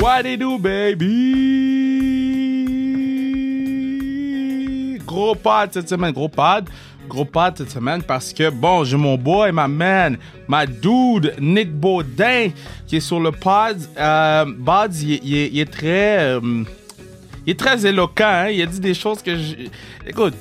What it do, baby? Gros pod cette semaine, gros pod. Gros pod cette semaine parce que, bon, j'ai mon boy, ma man, ma dude, Nick Baudin, qui est sur le pod. Euh, il est très... euh, il est très éloquent, hein? il a dit des choses que je... Écoute,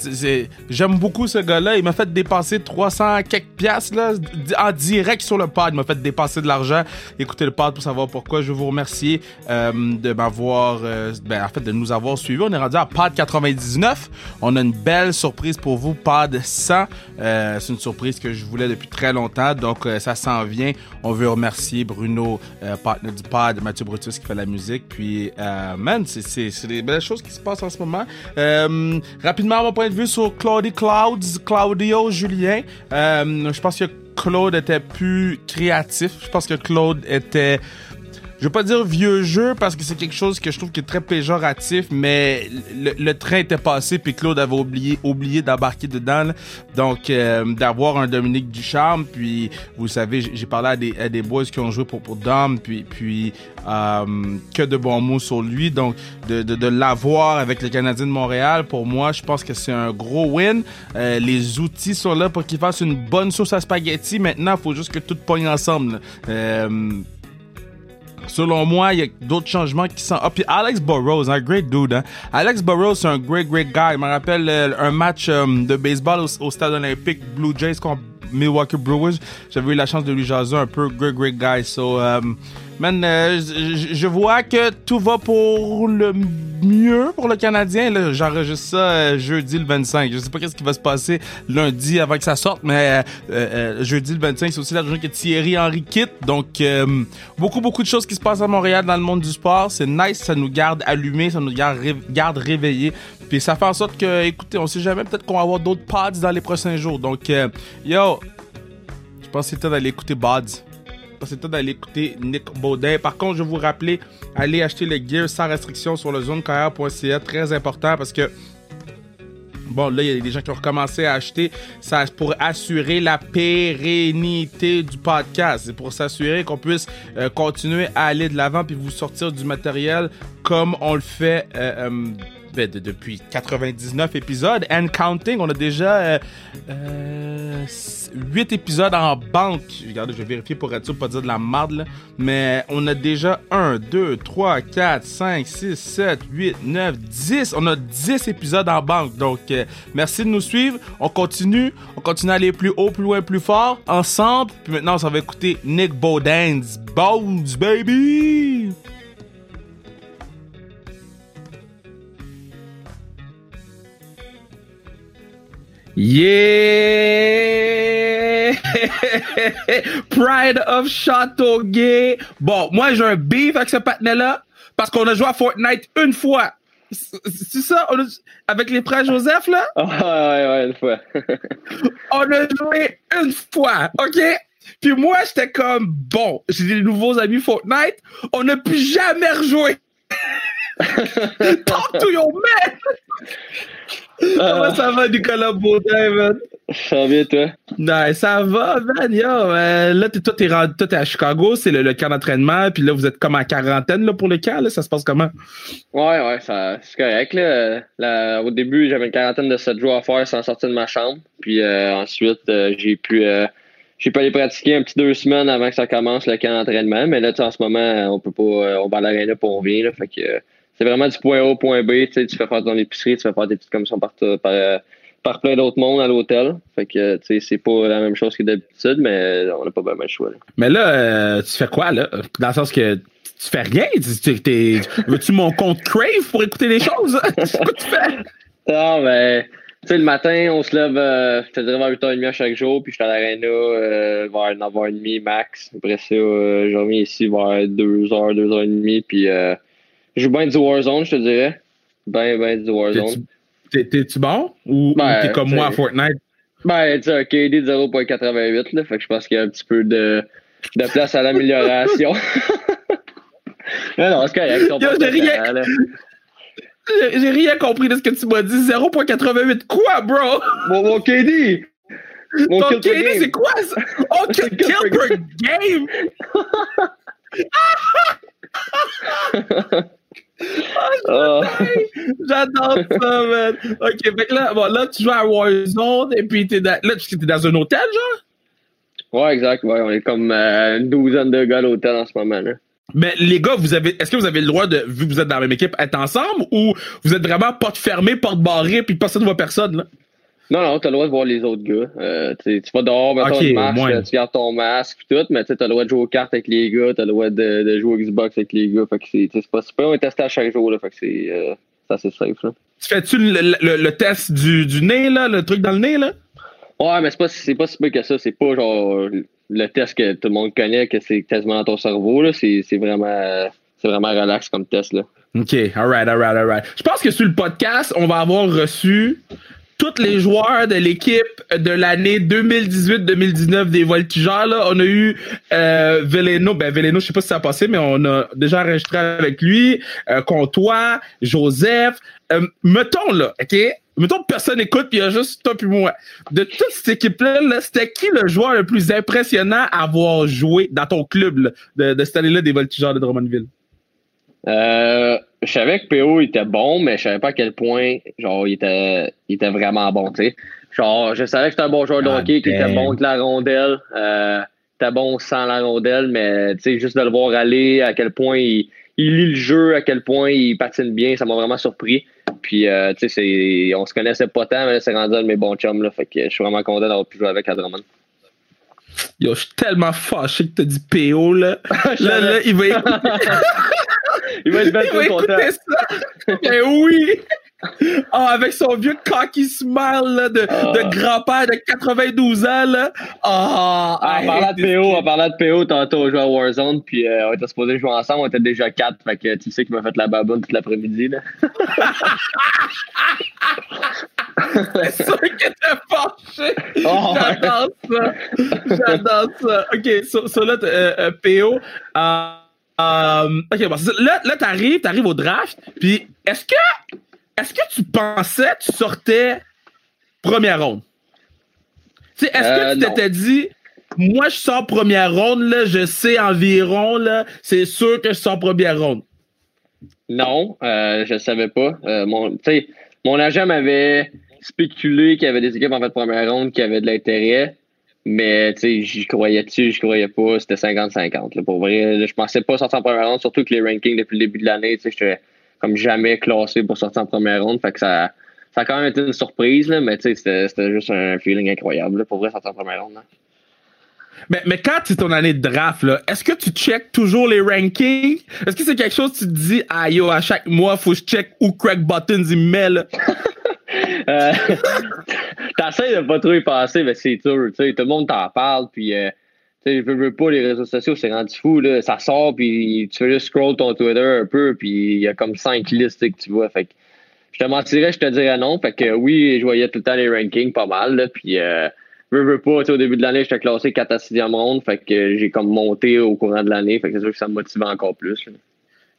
j'aime beaucoup ce gars-là. Il m'a fait dépenser 300 quelques piastres là, en direct sur le pod. Il m'a fait dépenser de l'argent. Écoutez le pod pour savoir pourquoi. Je veux vous remercier euh, de m'avoir... euh, ben, en fait, de nous avoir suivis. On est rendu à pod 99. On a une belle surprise pour vous, pod 100. Euh, c'est une surprise que je voulais depuis très longtemps. Donc, ça s'en vient. On veut remercier Bruno, partenaire du pod, Mathieu Brutus qui fait la musique. Puis, man, c'est- belles choses qui se passent en ce moment. Euh, rapidement, mon point de vue sur Claudie Clouds, Claudio Julien. Euh, je pense que Claude était plus créatif. Je pense que Claude était je veux pas dire vieux jeu parce que c'est quelque chose que je trouve qui est très péjoratif, mais le, le train était passé puis Claude avait oublié d'embarquer dedans. là. Donc euh, d'avoir un Dominique Ducharme, puis vous savez, j'ai parlé à des, des boys qui ont joué pour pour Dom, puis puis euh, que de bons mots sur lui. Donc de, l'avoir avec les Canadiens de Montréal, pour moi, je pense que c'est un gros win. Euh, les outils sont là pour qu'il fasse une bonne sauce à spaghetti. Maintenant, il faut juste que tout pogne ensemble. Selon moi, il y a d'autres changements qui sont. Ah, puis Alex Burrows, un great dude. Hein? Alex Burrows, c'est un great, great guy. Je me rappelle euh, un match euh, de baseball au, au stade olympique Blue Jays contre Milwaukee Brewers. J'avais eu la chance de lui jaser un peu. Great, great guy. So, euh, man, euh, je- vois que tout va pour le mieux pour le Canadien. Là, j'enregistre ça euh, jeudi le 25. Je sais pas qu'est-ce qui va se passer lundi avant que ça sorte, mais euh, jeudi le 25, c'est aussi la journée que Thierry Henry quitte. Donc, beaucoup, beaucoup de choses qui se passent à Montréal dans le monde du sport. C'est nice, ça nous garde allumés, ça nous garde, garde réveillés. Puis ça fait en sorte que, écoutez, on sait jamais, peut-être qu'on va avoir d'autres pods dans les prochains jours. Donc, yo, je pense que c'est temps d'aller écouter Bods. C'est temps d'aller écouter Nick Baudin. Par contre, je vais vous rappeler, allez acheter le gear sans restriction sur le zonecarrière.ca. Très important parce que Bon, là, il y a des gens qui ont recommencé à acheter. Ça pour assurer la pérennité du podcast. C'est pour s'assurer qu'on puisse euh, continuer à aller de l'avant puis vous sortir du matériel comme on le fait euh, euh, ben, de- depuis 99 épisodes. And counting, on a déjà euh, euh, 8 épisodes en banque. Regardez, je vais vérifier pour être sûr pas dire de la marde, là. Mais on a déjà 1, 2, 3, 4, 5, 6, 7, 8, 9, 10. On a 10 épisodes en banque. Donc, euh, merci de nous suivre. On continue. On continue à aller plus haut, plus loin, plus fort. Ensemble. Puis maintenant, ça va écouter Nick Baudin's Bones, baby! Yeah! Pride of Châteauguay. Bon, moi, j'ai un beef avec ce patinet-là parce qu'on a joué à Fortnite une fois. C'est ça? On a- avec les frères Joseph, là? Ah, ouais, ouais, une fois. On a joué une fois, OK? Puis moi, j'étais comme, bon, j'ai des nouveaux amis Fortnite, on n'a plus jamais rejoué. Talk to your man! Comment ça va, Nicolas Baudin, man? Ça va bien, toi? Non, ça va, man, yo. euh, là, t'es, toi, t'es, rendu- toi, t'es à Chicago, c'est le, le camp d'entraînement, puis là, vous êtes comme en quarantaine là, pour le camp, là, ça se passe comment? Ouais, ouais, ça, c'est correct. Là. Au début, j'avais une quarantaine de 7 jours à faire sans sortir de ma chambre. Puis euh, ensuite, euh, j'ai pu j'ai pu aller pratiquer un petit deux semaines avant que ça commence le camp d'entraînement. Mais là, en ce moment, on peut pas. on va à l'aréna pour on vient. Là, fait que c'est vraiment du point A au point B. Tu sais, tu fais faire ton épicerie, tu fais faire des petites commissions par, par, euh, par plein d'autres mondes à l'hôtel. Fait que tu sais, c'est pas la même chose que d'habitude, mais on n'a pas vraiment le choix. là. Mais là, euh, tu fais quoi, là? Dans le sens que tu fais rien? Tu, veux-tu mon compte Crave pour écouter les choses? C'est quoi tu fais? Non, mais, tu sais, le matin, on se lève, euh, je te dirais vers 8h30 à chaque jour, puis je suis à l'aréna euh, vers 9h30 max. Après ça, euh, je reviens ici vers 2h, 2h30, puis euh, je joue bien du Warzone, je te dirais. Ben, ben du Warzone. T'es-tu, t'es- t'es-tu bon? Ou, ou Ben, t'es comme moi à Fortnite? Ben, tu sais, KD de 0.88, là, fait que je pense qu'il y a un petit peu de, de place à l'amélioration. non, non, c'est correct. Yo, j'ai rien-. J'ai, rien compris de ce que tu m'as dit. 0.88. Quoi, bro? Mon, mon KD! Mon Ton KD, c'est quoi ça? Oh, kill, kill per game! Ah. J'adore ça, man. Ok, fait que là, bon, là, tu joues à Warzone et puis t'es dans, là, tu es dans un hôtel, genre? Ouais, exact. Ouais, on est comme euh, une douzaine de gars à l'hôtel en ce moment. Là. Mais les gars, vous avez, est-ce que vous avez le droit de, vu que vous êtes dans la même équipe, être ensemble ou vous êtes vraiment porte fermée, porte barrée, puis personne ne voit personne, là? Non, non, t'as le droit de voir les autres gars. Euh, tu vas dehors, mettons une marche, tu gardes ton masque pis tout, mais tu as le droit de jouer aux cartes avec les gars, t'as le droit de, de jouer au Xbox avec les gars. Fait que c'est pas super, on est testé à chaque jour, là, fait que c'est euh, c'est assez safe. Là. Tu fais-tu le, le- le test du, du nez, là, le truc dans le nez, là? Ouais, mais c'est pas, c'est pas si que ça. C'est pas genre le test que tout le monde connaît, que c'est quasiment dans ton cerveau. là. C'est c'est vraiment, c'est vraiment relax comme test. Là. OK, alright, alright, alright. Je pense que sur le podcast, on va avoir reçu tous les joueurs de l'équipe de l'année 2018-2019 des Voltigeurs. Là. On a eu euh, Veleno, ben Veleno, je sais pas si ça a passé, mais on a déjà enregistré avec lui, euh, Comtois, Joseph. Euh, mettons là, OK? Mettons que personne écoute, puis il y a juste toi puis moi. De toute cette équipe-là, là, c'était qui le joueur le plus impressionnant à avoir joué dans ton club là, de, de cette année-là des Voltigeurs de Drummondville? Euh, je savais que PO était bon, mais je savais pas à quel point genre il était, il était vraiment bon. tu sais. Genre, je savais que c'était un bon joueur de Ah, hockey, qu'il était bon avec la rondelle. Euh, était bon sans la rondelle, mais tu sais, juste de le voir aller, à quel point il, il lit le jeu, à quel point il patine bien, ça m'a vraiment surpris. Puis, euh, tu sais, on se connaissait pas tant, mais c'est rendu un de mes bons chums. Là, fait que je suis vraiment content d'avoir pu jouer avec à Drummond. Yo, je suis tellement fâché que t'as dit PO, là. là, là, il va écouter, il va être trop content. écouter ça. Mais oui! Ah, avec son vieux cocky smile, là, de, Ah. de grand-père de 92 ans, là. Ah, Ah, en parlant de PO, en parlant de PO, tantôt on jouait à Warzone, puis euh, on était supposé jouer ensemble, on était déjà quatre, fait que tu sais qu'il m'a fait la baboune toute l'après-midi. là. C'est sûr que t'es fâché. Oh. J'adore ça. J'adore ça. OK, so, so là, euh, euh, PO. Euh, euh, OK, bon, là, là t'arrives, t'arrives au draft, puis est-ce que, est-ce que tu pensais que tu sortais première ronde? Tu sais, est-ce Euh, que tu non. t'étais dit, moi, je sors première ronde, là, je sais environ, là, c'est sûr que je sors première ronde? Non, euh, je savais pas. Euh, mon, tu mon agent m'avait spéculé qu'il y avait des équipes en fait première ronde qui avaient de l'intérêt, mais tu sais, j'y croyais dessus, j'y croyais pas. C'était 50-50. là. Pour vrai, là, je pensais pas sortir en première ronde, surtout que les rankings depuis le début de l'année, tu sais, j'étais comme jamais classé pour sortir en première ronde. Fait que ça, ça a quand même été une surprise, là, mais tu sais, c'était juste un feeling incroyable là, pour vrai sortir en première ronde. là. Mais, mais quand c'est ton année de draft, là, est-ce que tu checkes toujours les rankings? Est-ce que c'est quelque chose que tu te dis, ah yo, à chaque mois, faut que je check où Craig Buttons il me met, là? Euh, T'essayes de pas trop y passer, mais c'est dur. Tout le monde t'en parle, puis euh, je veux, veux pas, les réseaux sociaux, c'est rendu fou. Là, ça sort, puis tu fais juste scroll ton Twitter un peu, puis il y a comme cinq listes que tu vois. Fait que je te mentirais, je te dirais non. Fait que oui, je voyais tout le temps les rankings pas mal, là, puis euh, veux, veux pas, au début de l'année, j'étais classé 4 à 6e ronde, fait que j'ai comme monté au courant de l'année, fait que c'est sûr que ça me motivait encore plus.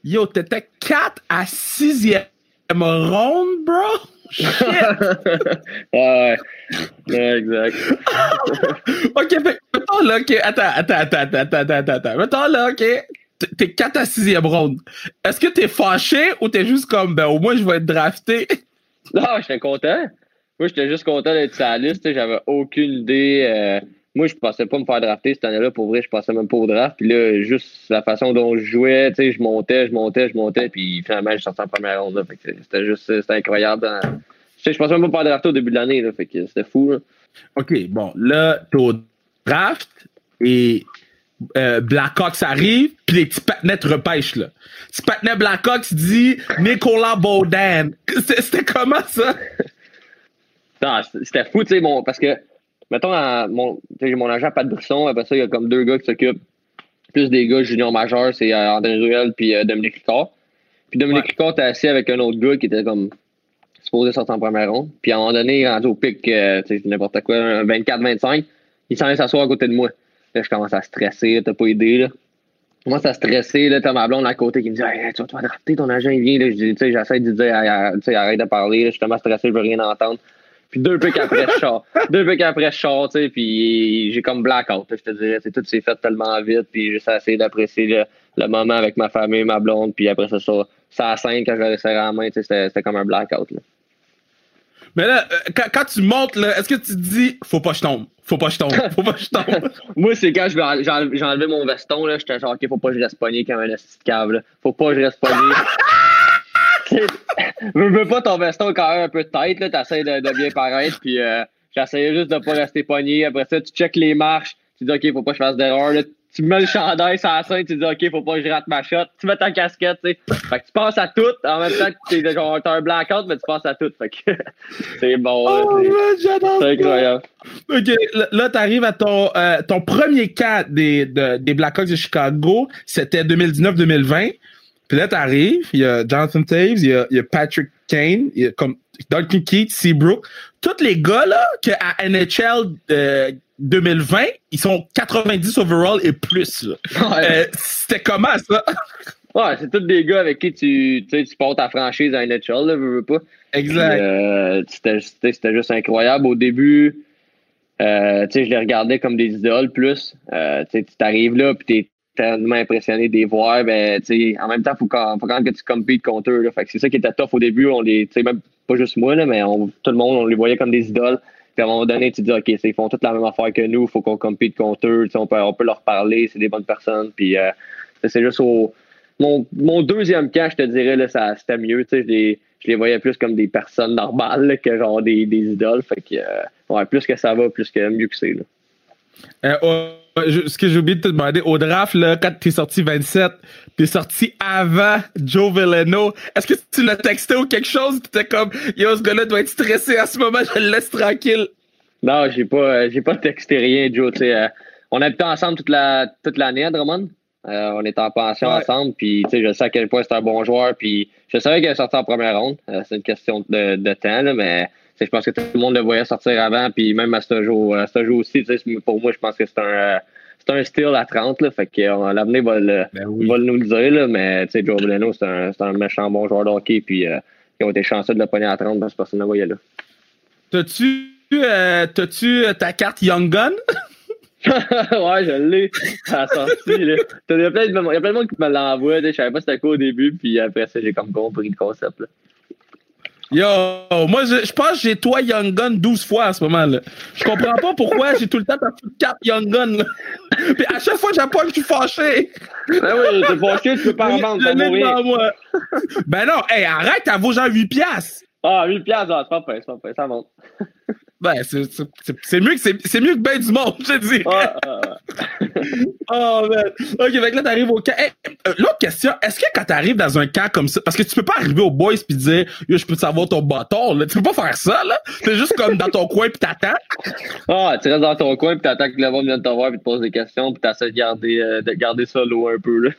Yo, t'étais 4 à 6e ronde, bro? Shit! ouais, ouais, exact. ok, fait, mettons là, ok, attends, attends, attends, attends, attends, attends, attends. Mettons là, ok, t'es 4 à 6e ronde. Est-ce que t'es fâché ou t'es juste comme, ben au moins je vais être drafté? Non, j'étais content. Moi, j'étais juste content d'être sur la liste. J'avais aucune idée. euh, moi, je pensais pas me faire drafter cette année-là. Pour vrai, je pensais même pas au draft. Puis là, juste la façon dont je jouais, tu sais, je montais, je montais, je montais. Puis finalement, je sortais en première ronde. là. Fait que C'était juste, c'était incroyable. hein. Tu sais, Je pensais même pas me faire drafter au début de l'année. là. Fait que c'était fou. là. OK, bon, là, t'es au draft et euh, Blackhawks arrive, puis les petits patinets te repêchent, là. Petit patinet Blackhawks dit Nicolas Baudin. C'était comment ça? Non, c'était- fou, tu sais, mon, parce que, mettons, mon, j'ai mon agent Pat Brisson, après ça, il y a comme deux gars qui s'occupent, plus des gars juniors majeurs, c'est euh, André Ruel puis euh, Dominique Ricard. Puis Dominique Ouais. Ricard était assis avec un autre gars qui était comme supposé sortir en première ronde. Puis à un moment donné, il est rendu au pic, euh, tu sais, n'importe quoi, un 24-25, il s'en vient s'asseoir à côté de moi. Là, je commence à stresser, t'as pas idée, là. Moi, ça stressé, là, t'as ma blonde à côté qui me dit hey, tu vas te faire drafter, ton agent il vient, là. Je dis, tu sais, j'essaie de dire, arrête de parler, là, je suis tellement stressé, je veux rien entendre. Puis deux pics après, je sors. Deux pics après, je sors, tu sais, puis j'ai comme blackout, je te dirais. C'est tout s'est fait tellement vite, puis j'ai essayé d'apprécier le, le, moment avec ma famille, ma blonde, puis après ça, ça, ça à 5 quand je l'ai serré à la main, tu sais, c'était comme un blackout, là. Mais là, euh, quand, quand tu montes, là, est-ce que tu te dis, faut pas que je tombe, faut pas que je tombe, faut pas que je tombe? Moi, c'est quand j'ai enlevé mon veston, là, j'étais genre, OK, faut pas que je reste pogné comme un esti de cave, là. Faut pas que je reste pogné. veux, veux pas ton veston quand même un peu de tête, là, t'essayes de, de bien paraître, puis euh, j'essayais juste de pas rester pogné. Après ça, tu checkes les marches, tu dis, OK, faut pas que je fasse d'erreur, là tu mets le chandail sur la scène, tu dis OK, faut pas que je rate ma shot. Tu mets ta casquette, tu sais. Fait que tu penses à tout. En même temps, tu as un blackout, mais tu penses à tout. Fait que c'est bon. Oh, c'est incroyable. OK, là, tu arrives à ton, euh, ton premier cas des, de, des Blackhawks de Chicago. C'était 2019-2020. Puis là, t'arrives, il y a Jonathan Taves, il y a, il y a Patrick Kane, il y a comme Duncan Keith, Seabrook. Tous les gars là, que à NHL euh, 2020, ils sont 90 overall et plus. Euh, C'était comment ça? Ouais, c'est tous des gars avec qui tu, tu, tu portes ta franchise à NHL, là, veux, veux pas. Exact. Euh, C'était juste incroyable. Au début, euh, je les regardais comme des idoles plus. Euh, tu t'arrives là, puis t'es tellement impressionné de les voir. Ben, en même temps, il faut faut quand même que tu compites contre eux. Là. Fait que c'est ça qui était tough au début. On les, même pas juste moi, là, mais on, tout le monde, on les voyait comme des idoles. Puis à un moment donné, tu te dis, OK, ils font toute la même affaire que nous, il faut qu'on compete contre eux, on peut, on peut leur parler, c'est des bonnes personnes. Puis euh, c'est juste. Mon, mon, deuxième cas, je te dirais, là, ça, c'était mieux. Je les, je les voyais plus comme des personnes normales que genre des, des idoles. Fait que, euh, ouais, plus que ça va, plus que mieux que c'est. Euh, ce que j'ai oublié de te demander, au draft, là, quand t'es sorti 27, t'es sorti avant Joe Villano. Est-ce que tu l'as texté ou quelque chose? T'étais comme, yo, ce gars-là doit être stressé à ce moment, je le laisse tranquille. Non, j'ai pas, j'ai pas texté rien, Joe. Euh, on habitait ensemble toute la toute l'année à Drummond. Euh, on était en pension ensemble, puis je sais à quel point c'est un bon joueur, puis je savais qu'il est sorti en première ronde. Euh, c'est une question de, de temps, là, mais je pense que tout le monde le voyait sortir avant, puis même à ce jour, à ce jour aussi, pour moi, je pense que c'est un c'est un style à 30, là, fait que l'avenir va, le, ben va nous le dire, là, mais Joe Veleno, c'est un, un, méchant bon joueur de hockey, puis euh, ils ont été chanceux de le pogner à 30 parce que personne ne voyait là. T'as-tu euh, tu euh, ta carte Young Gun? ouais, je l'ai. sortie, Il y a plein de monde qui me l'envoie. Je savais pas c'était quoi au début, puis après ça, j'ai comme compris le concept. Là. Yo, moi, je, je pense que j'ai toi Young Gun 12 fois à ce moment-là. Je comprends pas pourquoi j'ai tout le temps ta petite carte Young Gun. Là. Puis à chaque fois que j'apprends que je suis fâché. Ben oui, t'es fâché, tu peux pas en vendre, pour mourir. Ben non, hey, arrête, elle vaut genre 8 piastres. Ah, 8 piastres, c'est pas c'est pas ça monte. Ben, c'est mieux que c'est mieux que ben du monde, je te dis. oh, man. Ok, fait que là, t'arrives au camp. Euh, l'autre question, est-ce que quand t'arrives dans un camp comme ça, parce que tu peux pas arriver au boys pis dire, yo, je peux te savoir ton bâton, là. Tu peux pas faire ça, là. T'es juste comme dans ton coin pis t'attends. Ah, tu restes dans ton coin pis t'attends que le monde vienne te voir pis te pose des questions pis t'essaies de garder, euh, de garder ça l'eau un peu, là.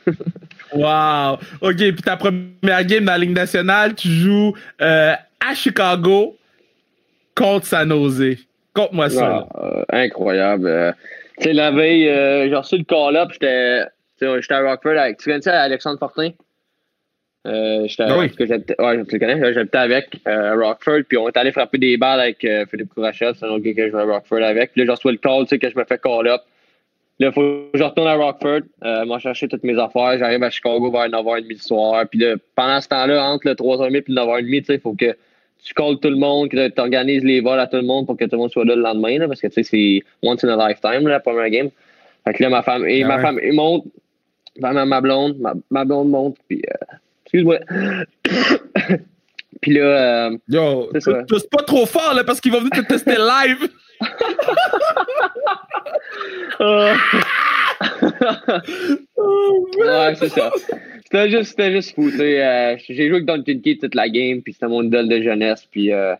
Wow. Ok, pis ta première game dans la Ligue nationale, tu joues euh, à Chicago contre sa nausée. Conte-moi ça. Ah, euh, incroyable. Euh, tu sais, la veille, j'ai reçu le call-up, j'étais j'étais à Rockford avec. Tu connais ça, Alexandre Fortin? Euh, j'étais ah oui. ouais, tu le connais, j'habitais avec euh, Rockford, puis on est allé frapper des balles avec euh, Philippe Courachel, c'est un autre gars que je vais à Rockford avec. Puis là, j'ai reçu le call, tu sais, que je me fais call-up. Là, faut que je retourne à Rockford, euh, m'en chercher toutes mes affaires. J'arrive à Chicago vers 9h30 le soir. Puis là, pendant ce temps-là, entre le 3h30 et le 9h30, tu sais, il faut que tu calls tout le monde, que tu organises les vols à tout le monde pour que tout le monde soit là le lendemain, là, parce que tu sais, c'est once in a lifetime, là, la première game. Fait que là, ma femme, et ah ma femme, monte, ma, ma blonde, ma, ma blonde monte, puis, euh, excuse-moi. puis là, euh, Yo, c'est pas trop fort, là, parce qu'ils vont venir te tester live. oh. ouais, c'est ça. C'était juste, c'était juste fou. Euh, j'ai joué avec Duncan Key toute la game, puis c'était mon idole de jeunesse, puis euh,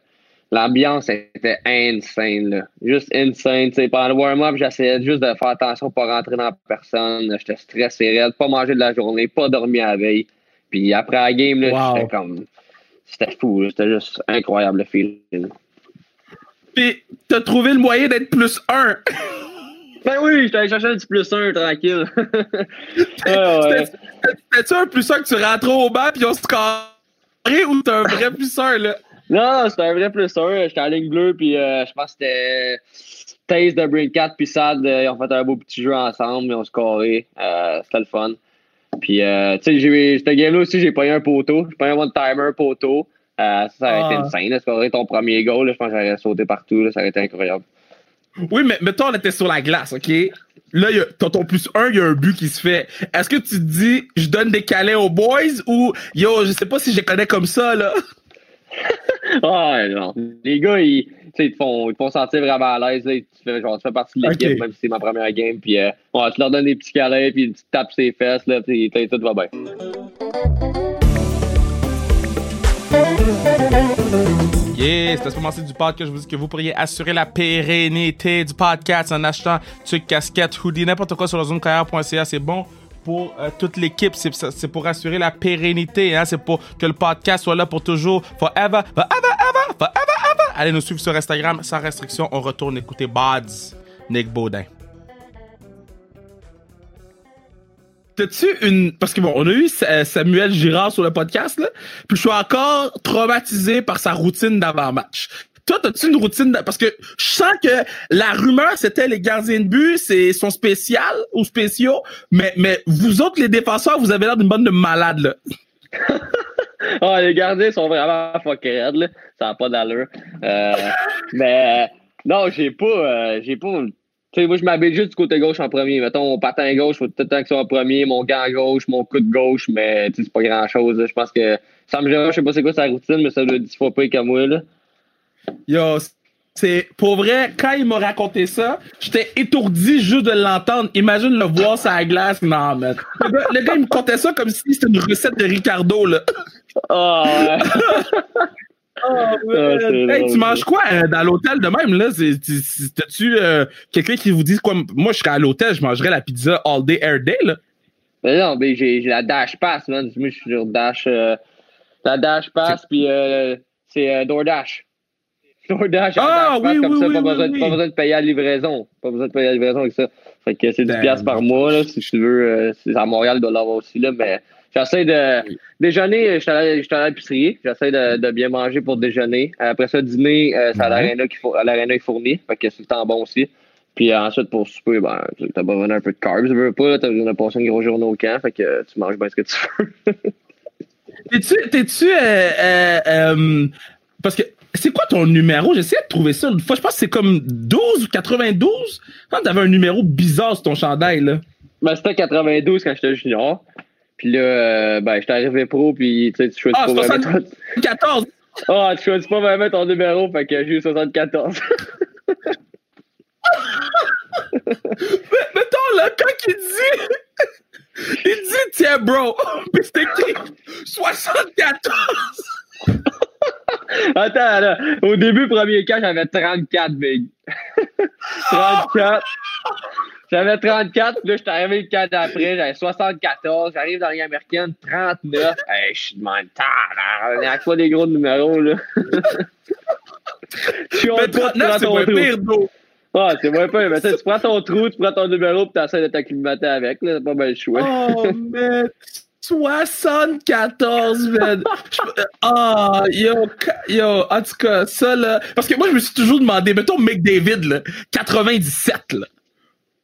l'ambiance était insane. Là. Juste insane. T'sais, pendant le warm-up, j'essayais juste de faire attention pour pas rentrer dans personne. J'étais stressé, raide, pas manger de la journée, pas dormir la veille. Puis après la game, wow. j'étais comme. C'était fou, c'était juste incroyable le feeling. Puis, t'as trouvé le moyen d'être plus un. Ben oui, j'étais allé chercher un petit plus un, tranquille. ah. C'était-tu un plus un que tu rentres au banc puis on se carré ou t'as un vrai plus un, là? Non, c'était un vrai plus 1. J'étais en ligne bleue, puis euh, je pense que c'était Taze de 4 puis Sad. euh, ils ont fait un beau petit jeu ensemble, ils ont scoré. Euh, c'était le fun. Puis, euh, tu sais, j'ai- cette game-là aussi, j'ai payé un poteau. J'ai payé un one-timer poteau. Ça, ça aurait été Ah. insane. Là, scorer ton premier goal, je pense que j'aurais sauté partout. Là, ça aurait été incroyable. Oui, mais mettons, on était sur la glace, OK? Là, il y a, t'as ton plus un, il y a un but qui se fait. Est-ce que tu te dis, je donne des câlins aux boys ou, yo, je sais pas si je les connais comme ça, là? Ah, non. Les gars, ils, te font, ils te font sentir vraiment à l'aise. Tu fais, genre, tu fais partie de l'équipe, Ok. même si c'est ma première game. Puis, euh, ouais, tu leur donnes des petits câlins, puis tu tapes ses fesses, là, puis tout tout va bien. Yeah, c'est à ce moment-ci du podcast que je vous dis que vous pourriez assurer la pérennité du podcast en achetant trucs, casquettes, hoodie, n'importe quoi sur la zonecarrière.ca. C'est bon pour euh, toute l'équipe. C'est, c'est pour assurer la pérennité. Hein? C'est pour que le podcast soit là pour toujours. Forever, forever, ever, forever, ever. Allez nous suivre sur Instagram sans restriction. On retourne écouter Bods, Nick Baudin. T'as-tu une. Parce que bon, on a eu Sa- Samuel Girard sur le podcast, là. Puis je suis encore traumatisé par sa routine d'avant-match. Toi, t'as-tu une routine. d'a- Parce que je sens que la rumeur, c'était les gardiens de but, c'est son spécial ou spéciaux. Mais, mais vous autres, les défenseurs, vous avez l'air d'une bande de malades, là. Ah, les gardiens sont vraiment fuck raides, là. Ça n'a pas d'allure. Euh, mais non, j'ai pas. euh, j'ai pas. Tu sais, moi, je m'habille juste du côté gauche en premier. Mettons, mon patin gauche, faut tout le temps que ça soit en premier, mon gant gauche, mon coude gauche, mais tu sais, c'est pas grand chose. Je pense que Sam Gérard, je sais pas c'est quoi sa routine, mais ça doit être 10 fois plus que moi, là. Yo, c'est pour vrai, quand il m'a raconté ça, j'étais étourdi juste de l'entendre. Imagine le voir sur la glace. Non, mais. Le gars, le gars, il me contait ça comme si c'était une recette de Ricardo, là. Ah, ouais. Oh, c'est hey, tu manges quoi euh, dans l'hôtel de même, là? T'as-tu euh, quelqu'un qui vous dit quoi? Moi, je serais à l'hôtel, je mangerais la pizza all day, air day, là. Mais non, mais j'ai la Dash Pass, man. Moi, je suis sur Dash. euh, la Dash Pass, puis euh, c'est euh, DoorDash. DoorDash, Ah, Dash Pass, oui, comme oui, ça, oui, pas, oui, besoin, oui. pas besoin de payer à la livraison. Pas besoin de payer à la livraison avec ça. Fait que c'est 10$ Damn. piastres par mois, là, si tu veux. euh, c'est à Montréal, il doit l'avoir aussi, là, mais j'essaie de déjeuner, je suis allé je suis allé à l'épicerie, j'essaie de, de bien manger pour déjeuner. Après ça, dîner, euh, c'est à Ouais. l'aréna qui l'aréna est fourni, fait que c'est le temps bon aussi. Puis euh, ensuite, pour souper, ben, t'as besoin d'un peu de carbs, tu veux pas, t'as besoin de passer une grosse journée au camp, fait que euh, tu manges bien ce que tu veux. T'es-tu, t'es-tu, euh, euh, euh, parce que c'est quoi ton numéro? J'essaie de trouver ça. Une fois, je pense que c'est comme 12 ou 92. Quand t'avais un numéro bizarre sur ton chandail, là. Ben, c'était 92 quand j'étais junior. Puis là, euh, ben, j'étais arrivé pro, puis tu sais, tu choisis Ah, pas vraiment 60 ton... 14. Ah, tu choisis pas vraiment ton numéro, fait que j'ai eu 74. Mais- Mettons, là, quand il dit, il dit, tiens, bro, puis c'était écrit 74. Attends, là, au début, premier cas, j'avais 34, big. 34. J'avais 34, puis là, j'étais arrivé le cas d'après, j'avais 74, j'arrive dans la Ligue américaine, 39. Hey, je suis de même, on est à quoi des gros numéros, là? Tu Mais honte pas, tu 39, prends c'est moins pire, bro. Ah, c'est moins pire, mais tu sais, tu prends ton trou, tu prends ton numéro, puis t'essaies de t'acclimater avec, là, c'est pas mal le choix. Oh, man. 74, man. Je- Ah, yo, yo, en tout cas, ça, là. Parce que moi, je me suis toujours demandé, mettons McDavid, là, 97, là.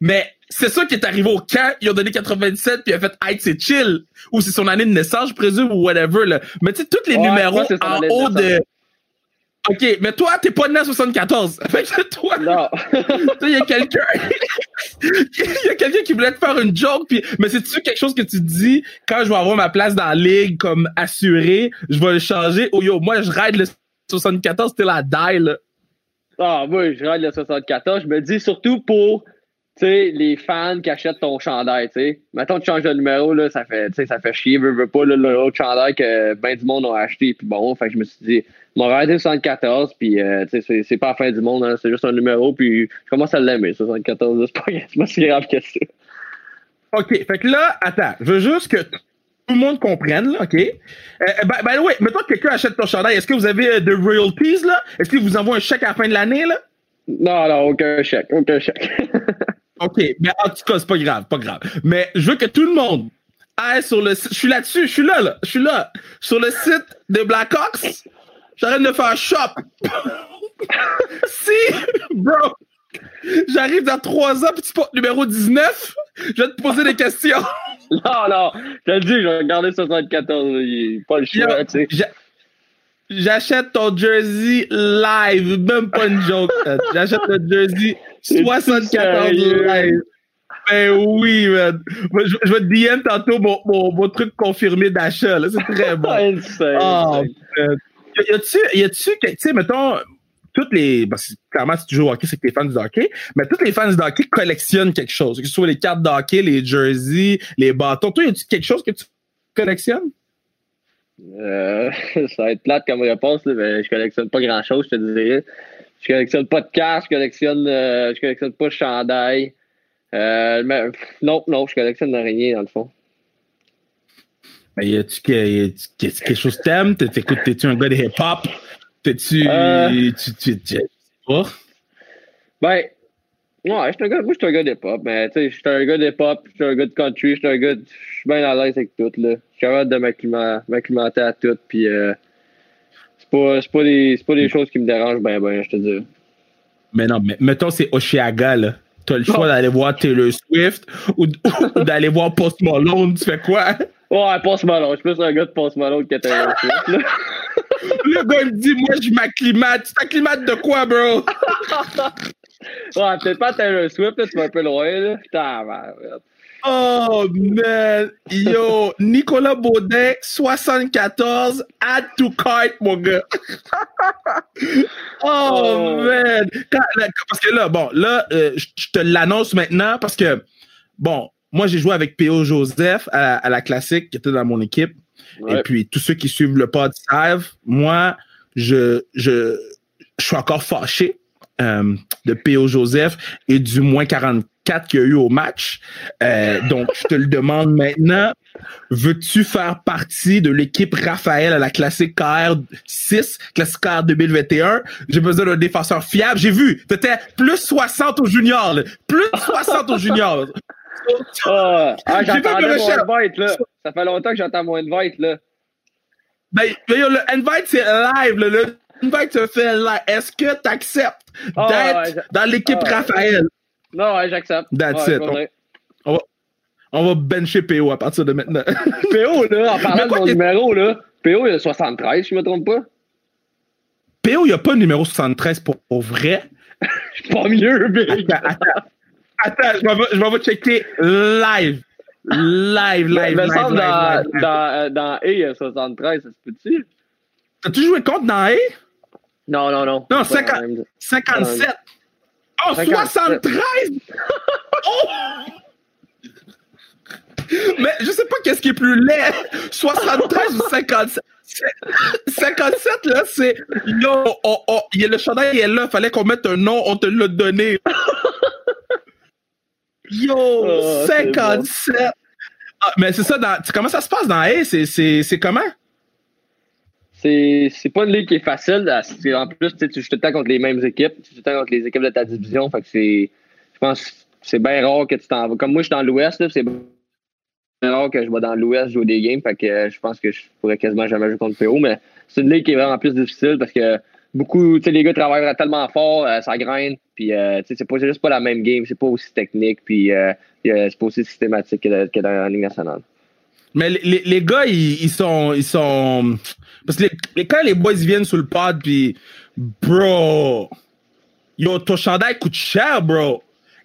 Mais c'est ça qui est arrivé au camp, ils ont donné 97, puis il a fait, hey, c'est chill. Ou c'est son année de naissance, je présume, ou whatever, là. Mais tu sais, tous les Ouais, numéros c'est en de haut de. OK, mais toi, t'es pas né en 74. Fait que toi, Non. il y a quelqu'un. Il y a quelqu'un qui voulait te faire une joke, puis, mais c'est-tu quelque chose que tu dis quand je vais avoir ma place dans la ligue comme assuré, je vais le changer? Oh yo, moi je ride le 74, c'était la die, là. Ah, moi, je règle le 74. Je me dis surtout pour, tu sais, les fans qui achètent ton chandail, tu sais. Mettons, tu changes de numéro, là, ça fait, tu sais, ça fait chier, veux, veux pas, là, l'autre chandail que ben du monde a acheté, puis bon, fait que je me suis dit, mon raid 74, puis, euh, tu sais, c'est- pas la fin du monde, hein, c'est juste un numéro, puis je commence à l'aimer, 74, là, c'est pas, pas si grave que ça. OK, fait que là, attends, je veux juste que tout le monde comprenne, là, OK? Euh, ben, ben ouais, mettons que quelqu'un achète ton chandail, est-ce que vous avez euh, de royalties, là? Est-ce qu'il vous envoie un chèque à la fin de l'année, là? Non, non, aucun chèque, aucun chèque. OK, mais en tout cas, c'est pas grave, pas grave. Mais je veux que tout le monde aille sur le site. Je suis là-dessus, je suis là, là. Je suis là. Sur le site de Blackhawks. j'arrête de faire shop. si, bro, j'arrive dans trois ans, petit porte numéro 19, je vais te poser des questions. Non, non, je te dis, je vais regarder 74. Il pas le choix, tu sais. J'achète ton jersey live, même pas une joke. J'achète le jersey 74 live. Ben oui, man. Je, vais te DM tantôt mon, mon, truc confirmé d'achat. C'est très bon. oh, y a-tu, y a-tu, tu sais, mettons, toutes les. Ben, clairement, si tu joues au hockey, c'est que t'es fan du hockey, mais toutes les fans du hockey collectionnent quelque chose. Que ce soit les cartes de hockey, les jerseys, les bâtons. Toi, y a-tu quelque chose que tu collectionnes? Euh, ça va être plate comme réponse, mais je collectionne pas grand chose, je te dirais. Je collectionne pas de cartes, je collectionne, euh, je collectionne pas de chandail. Euh, mais, non, non, je collectionne rien dans le fond. Mais y a-tu quelque chose que t'aimes? T'es-tu un gars de hip-hop? T'es-tu. Euh, tu, tu, tu, pas? Ben, ouais, je un gars, moi, je suis un gars de hip-hop, mais tu sais, je suis un gars de hip-hop, je suis un gars de country, je suis un gars de, je suis bien à l'aise avec tout, là. Je suis capable de m'acclimater à tout, puis euh, c'est pas, pas, des, pas des choses qui me dérangent ben, ben, je te dis. Mais non, mais mettons, c'est Oshiaga, là. T'as le choix d'aller voir Taylor Swift ou, d'aller voir Post Malone, tu fais quoi? Ouais, Post Malone. Je suis plus un gars de Post Malone que Taylor Swift, là. Le gars me dit, moi, je m'acclimate. Tu t'acclimates de quoi, bro? ouais, peut-être pas Taylor Swift, là, tu vas un peu loin, là. Putain, Oh, man. Yo, Nicolas Baudet, 74, add to cart, mon gars. oh, oh, man. parce que là, bon, là, euh, je te l'annonce maintenant parce que, bon, moi, j'ai joué avec P.O. Joseph à, la classique qui était dans mon équipe. Et puis, tous ceux qui suivent le pod savent, moi, je, je, je suis encore fâché euh, de P.O. Joseph et du moins 44 qu'il y a eu au match. Euh, donc, je te le demande maintenant. Veux-tu faire partie de l'équipe Raphaël à la classique KR 6, classique KR 2021? J'ai besoin d'un défenseur fiable. J'ai vu, t'étais plus 60 au junior, plus 60 au junior. Ah, ah mon invite, là. Ça fait longtemps que j'attends mon invite, là. Ben, le invite, c'est live, Le invite se fait live. Est-ce que tu acceptes ah, d'être dans l'équipe ah, Raphaël? Non, ouais, j'accepte. That's it. On, va, on va bencher PO à partir de maintenant. PO, là, en parlant de mon numéro, là, PO, il a 73, si je me trompe pas. PO, il n'y a pas le numéro 73 pour, pour vrai? Je suis pas mieux, big. Attends, attends. Attends, je vais, je checker live. Live, live, live. Me semble dans, dans, dans A, il y a 73, ça se peut-tu? T'as-tu joué contre dans A? Non, non, non. Non, 50, 57. Oh, 73! oh! Mais je sais pas qu'est-ce qui est plus laid, 73 ou 57. 57, là, c'est. Yo, oh, oh, le chandail est là, fallait qu'on mette un nom, on te l'a donné. Yo, 57. Ah, mais c'est ça, dans, comment ça se passe dans A? C'est comment? C'est pas une ligue qui est facile. En plus, tu joues tout le temps contre les mêmes équipes. Tu joues tout le temps contre les équipes de ta division. Fait que c'est. Je pense que c'est bien rare que tu t'en vas. Comme moi, je suis dans l'Ouest, c'est bien rare que je vais dans l'Ouest jouer des games. Fait que euh, je pense que je pourrais quasiment jamais jouer contre PO. Mais c'est une ligue qui est vraiment plus difficile parce que beaucoup, tu sais, les gars travaillent tellement fort, euh, ça graine, puis euh, tu sais, c'est juste pas la même game, c'est pas aussi technique, puis c'est pas aussi systématique que, dans la Ligue nationale. Mais les, les gars, ils, sont, ils sont, parce que les, quand les boys viennent sur le pod, puis bro, yo, ton chandail coûte cher, bro.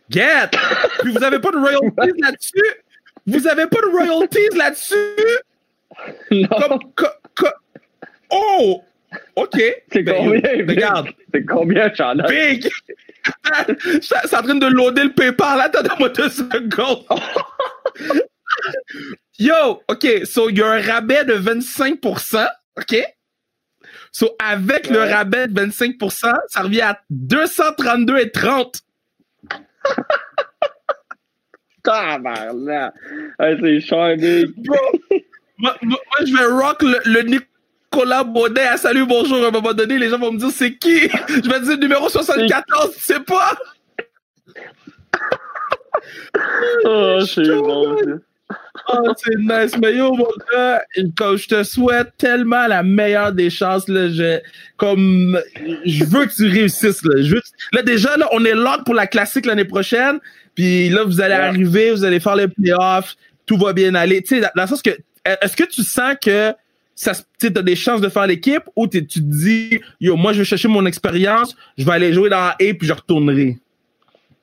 Get! Puis vous avez pas de royalties là-dessus? Vous avez pas de royalties là-dessus? Non. oh! OK. C'est ben, combien? Regarde. C'est combien, Charlotte? Big! C'est en train de loader le PayPal. Là, attends-moi deux secondes. Yo, OK. So, il y a un rabais de 25%. OK? So, avec le rabais de 25%, ça revient à 232,30. Tabarnak! c'est cher, big. moi, moi, je vais rock le, le Nicolas Baudet à Salut Bonjour à un moment donné, les gens vont me dire c'est qui? Je vais dire numéro 74, tu sais pas? Oh, c'est bon. Oh, c'est nice. Mais yo, mon gars, comme je te souhaite tellement la meilleure des chances, là, je, comme, je veux que tu réussisses, là. Je veux là, déjà, là, on est lock pour la classique l'année prochaine. Puis là, vous allez Ouais. arriver, vous allez faire les playoffs, tout va bien aller. Tu sais, dans, dans le sens que, est-ce que tu sens que ça, tu as des chances de faire l'équipe ou tu te dis, yo, moi, je vais chercher mon expérience, je vais aller jouer dans A puis je retournerai?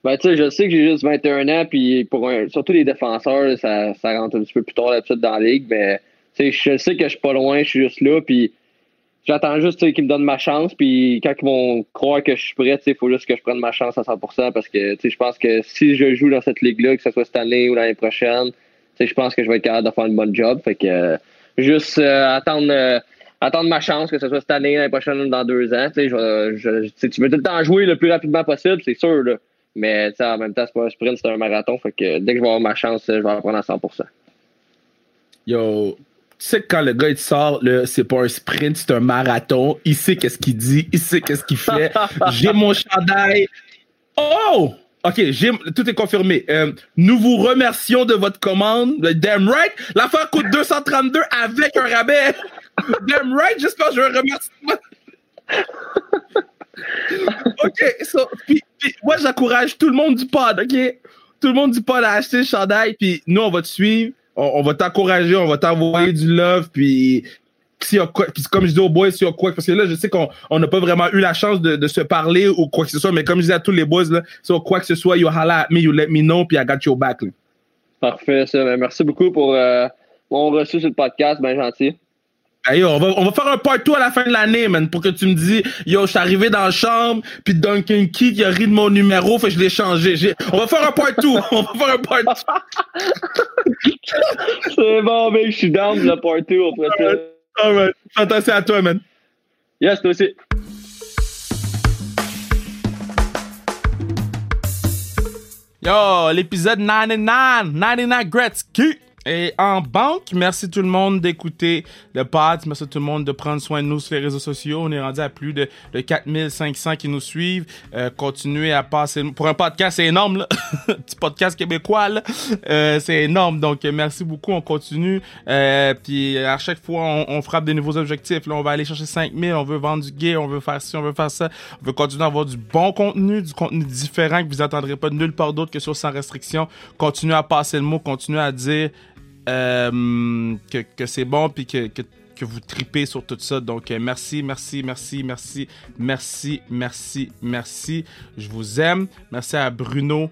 Ben, tu sais, je sais que j'ai juste 21 ans, puis pour un- surtout les défenseurs, ça, ça rentre un petit peu plus tard d'habitude dans la ligue, mais je sais que je suis pas loin, je suis juste là, puis j'attends juste qu'ils me donnent ma chance, puis quand ils vont croire que je suis prêt, il faut juste que je prenne ma chance à 100%, parce que je pense que si je joue dans cette ligue-là, que ce soit cette année ou l'année prochaine, je pense que je vais être capable de faire une bonne job, fait que juste euh, attendre... euh, attendre ma chance, que ce soit cette année, l'année prochaine ou dans deux ans. Je je- tu veux tout le temps jouer le plus rapidement possible, c'est sûr. Là. Mais en même temps, c'est pas un sprint, c'est un marathon. Fait que dès que je vais avoir ma chance, je vais en prendre à 100%. Yo, tu sais que quand le gars il te sort, c'est pas un sprint, c'est un marathon. Il sait qu'est-ce qu'il dit, il sait qu'est-ce qu'il fait. J'ai mon chandail. Oh! OK, tout est confirmé. Euh, nous vous remercions de votre commande. Le Damn right. L'affaire coûte 232 avec un rabais. Damn right, j'espère que je vais remercier. OK, puis, moi, j'encourage tout le monde du pod, OK? Tout le monde du pod à acheter le chandail, puis nous, on va te suivre, on, on va t'encourager, on va t'envoyer du love, puis quoi, puis comme je dis aux boys, y a quoi, parce que là, je sais qu'on on n'a pas vraiment eu la chance de, se parler ou quoi que ce soit, mais comme je dis à tous les boys, là, y a quoi que ce soit, you holla at me, you let me know, puis I got your back. Parfait. Ben, merci beaucoup pour euh, mon reçu sur le podcast, bien gentil. Hey, on, va, on va faire un part 2 à la fin de l'année, man, pour que tu me dis, yo, je suis arrivé dans la chambre, puis Duncan Key qui a ri de mon numéro, fait que je l'ai changé. On va faire un part 2. on va faire un part 2. c'est bon, mec, je suis down le party au prochain. Alright. Fantastique à toi, man. Yes, toi aussi. Yo, l'épisode 99, 99 Gretzky est en banque. Merci tout le monde d'écouter le pod. Merci tout le monde de prendre soin de nous sur les réseaux sociaux. On est rendu à plus de, de 4500 qui nous suivent. Euh, continuez à passer. Pour un podcast, c'est énorme, là. Petit podcast québécois, là. Euh, c'est énorme. Donc, euh, merci beaucoup. On continue. Euh, puis à chaque fois, on, on frappe des nouveaux objectifs. Là, on va aller chercher 5000. On veut vendre du gay. On veut faire ci, on veut faire ça. On veut continuer à avoir du bon contenu, du contenu différent que vous n'entendrez pas nulle part d'autre que sur Sans Restriction. Continuez à passer le mot. Continuez à dire euh, que, que c'est bon puis que, que, que vous tripez sur tout ça. Donc, euh, merci, merci, merci, merci, merci, merci, merci. Je vous aime. Merci à Bruno,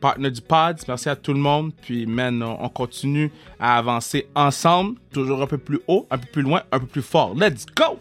partenaire du pod. Merci à tout le monde. Puis, man, on, on continue à avancer ensemble, toujours un peu plus haut, un peu plus loin, un peu plus fort. Let's go!